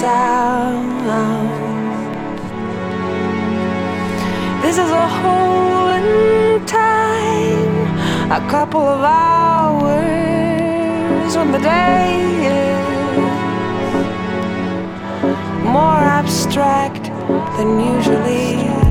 sound. This is a hole in time, a couple of hours when the day is more abstract than usually.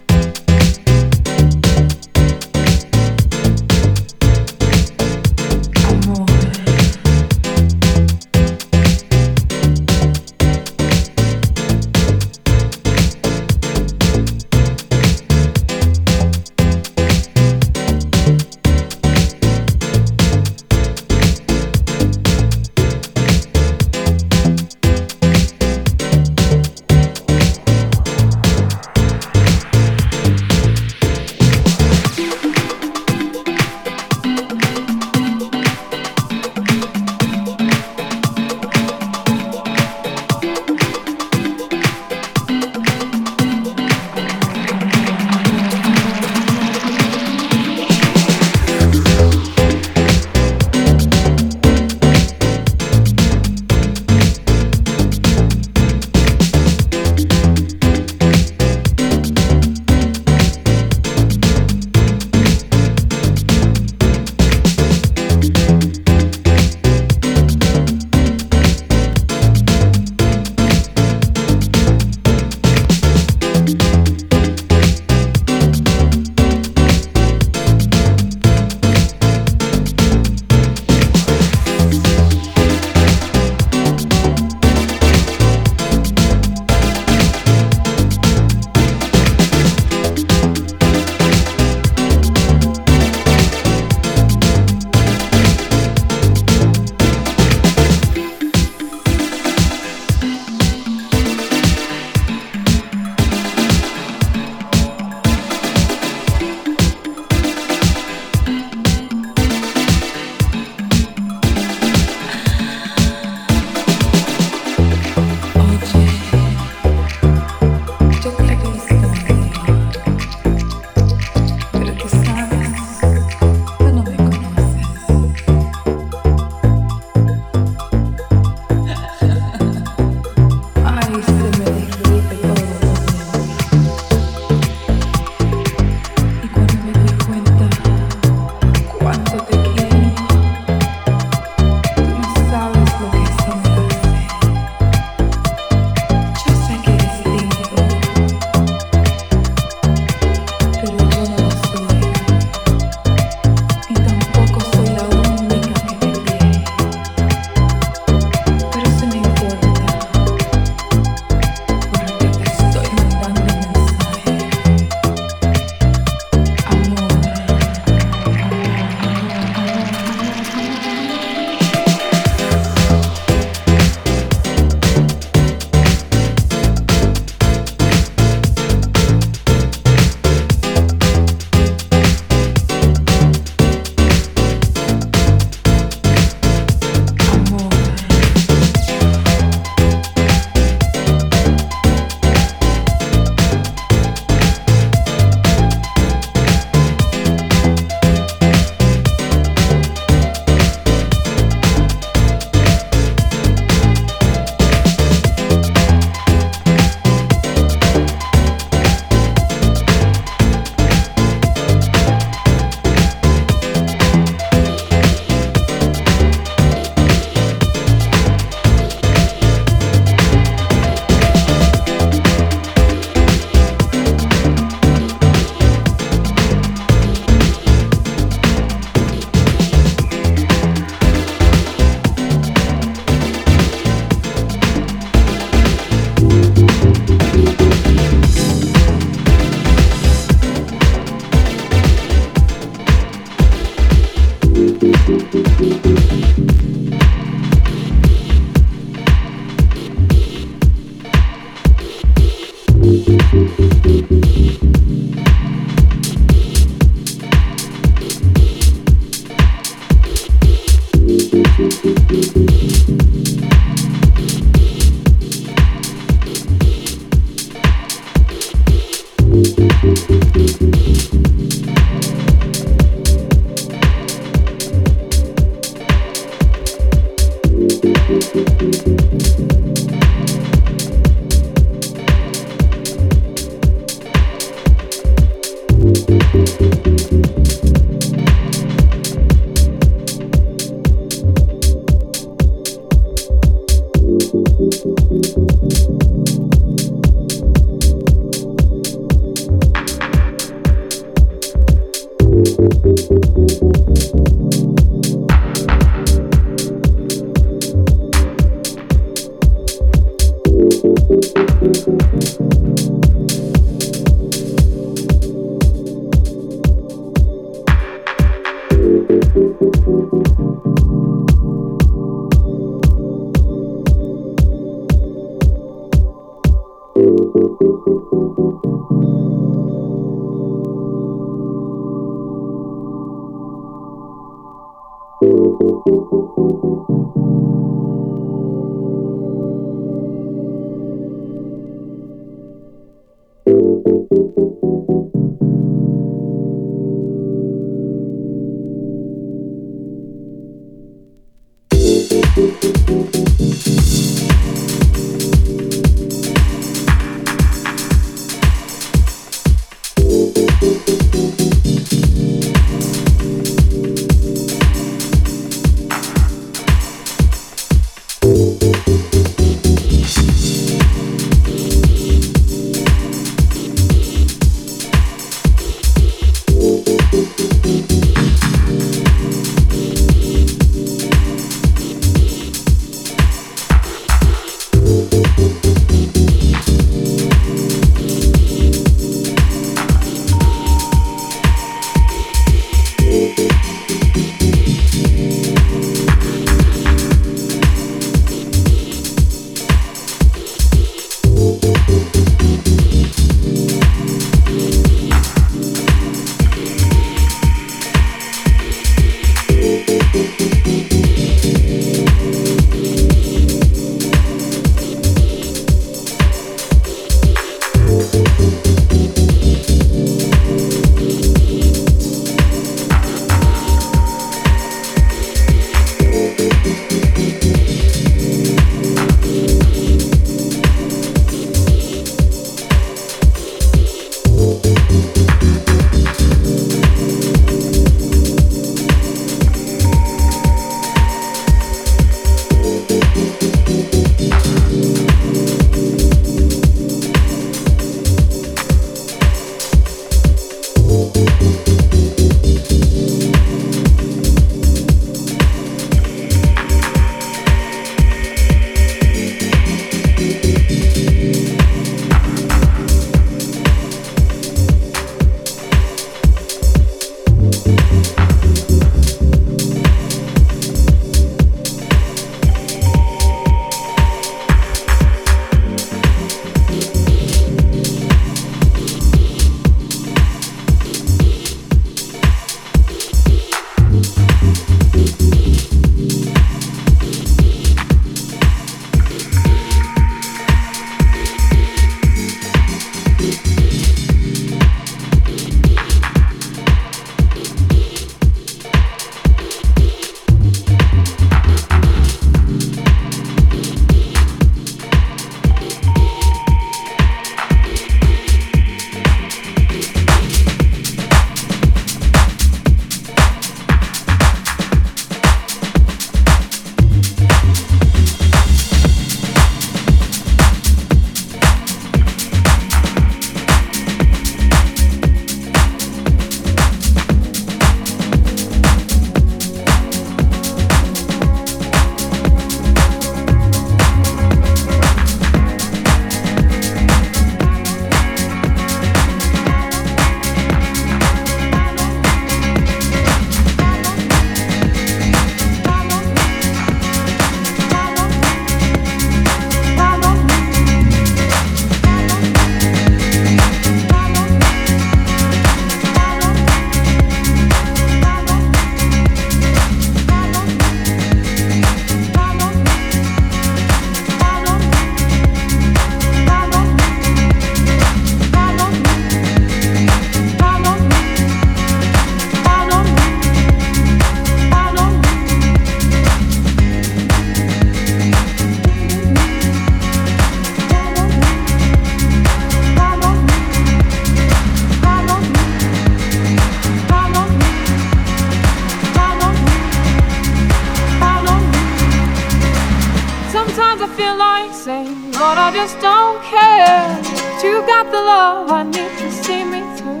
Sometimes I feel like saying, Lord, I just don't care. But you got the love I need to see me through,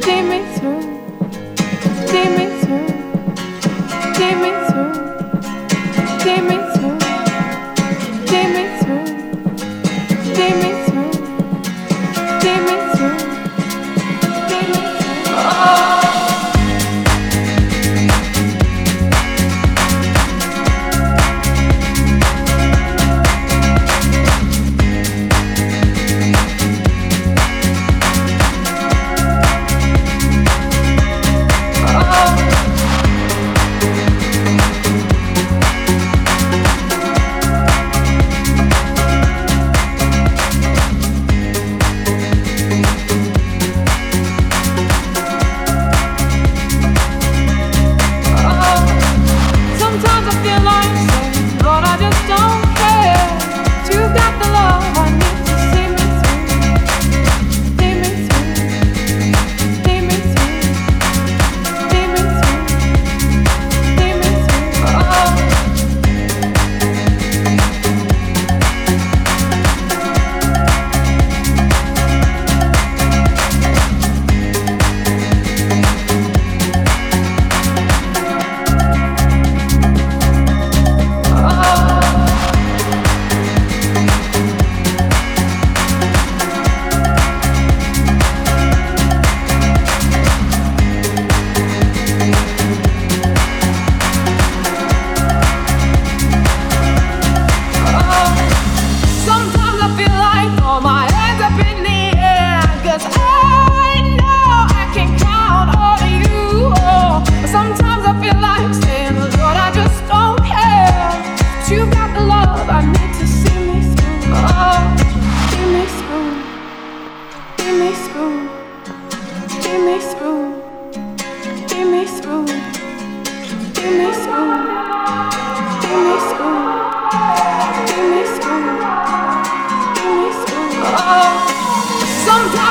see me through, see me through, see me through, see me through.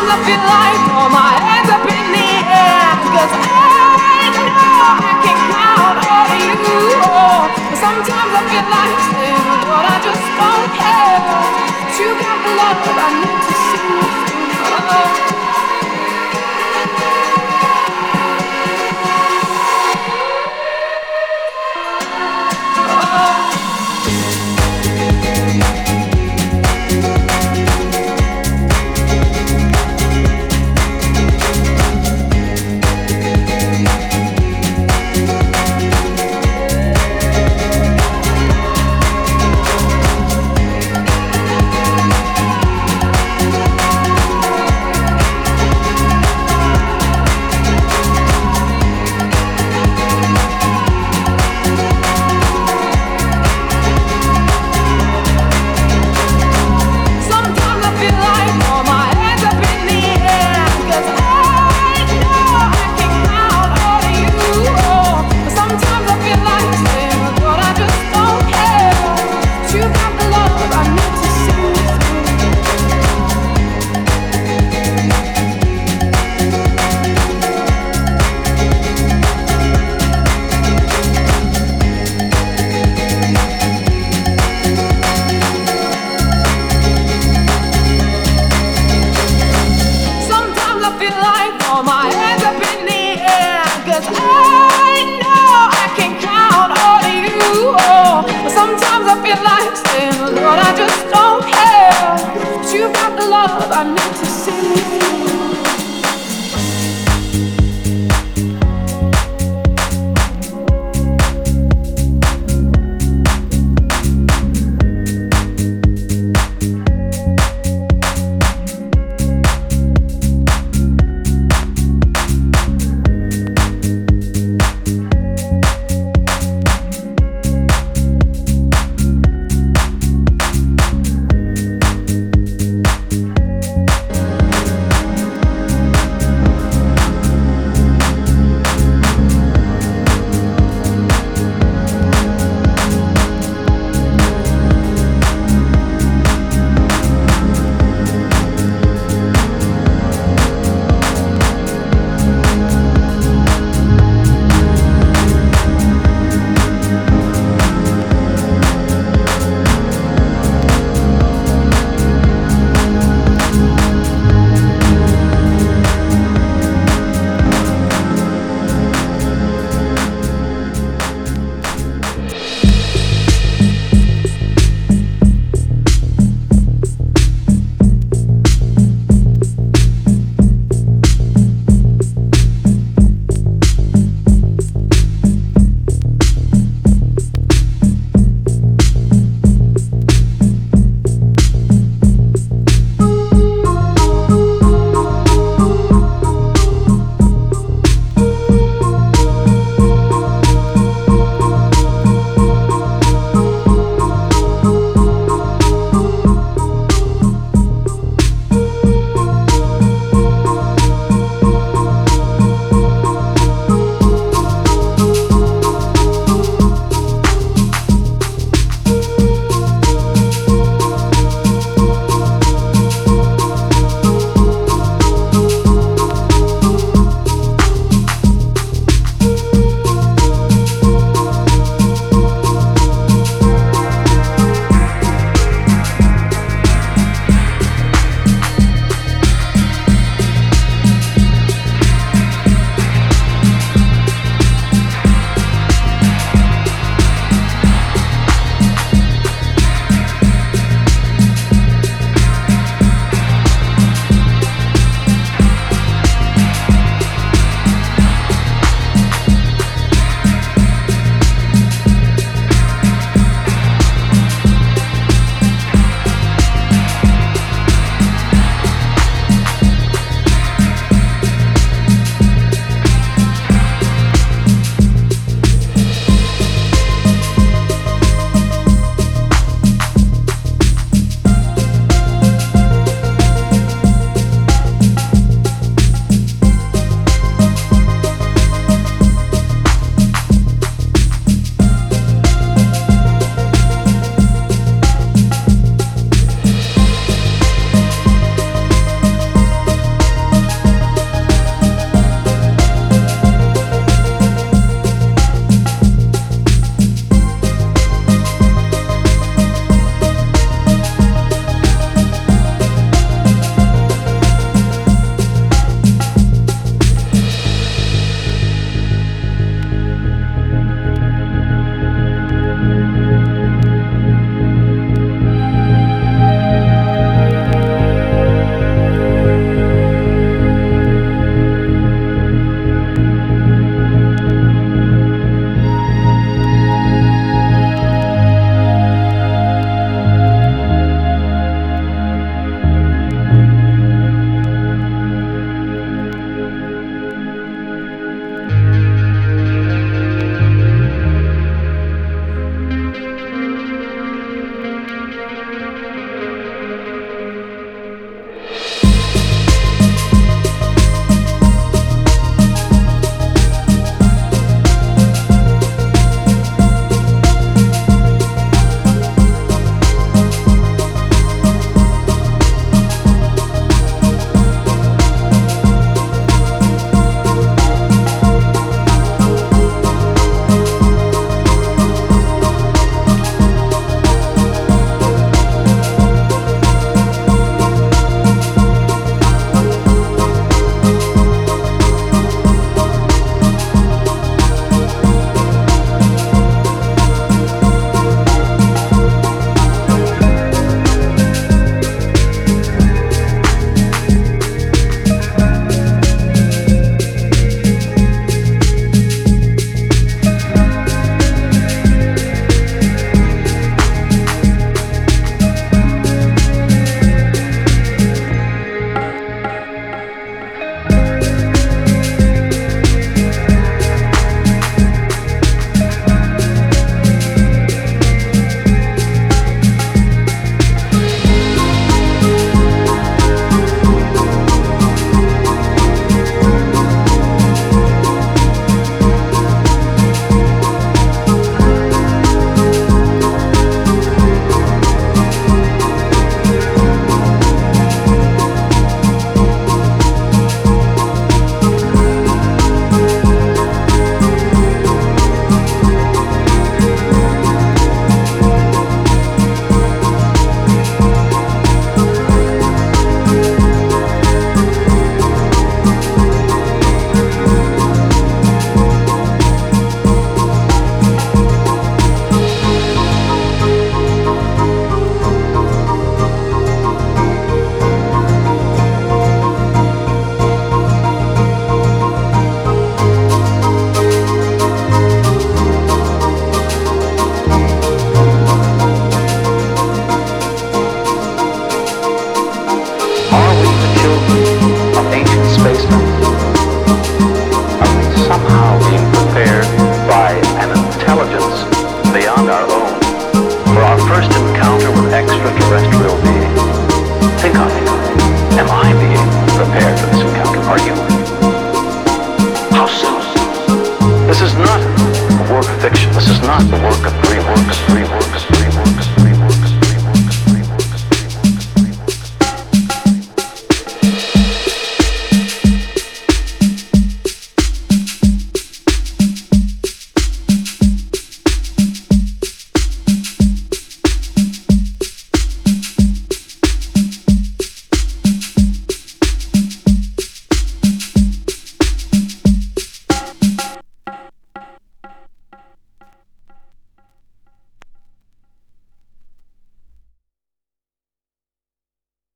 I'm like all my hands up in the I know I can count on you. Sometimes I feel like I just don't care. You got the love I need to see you through.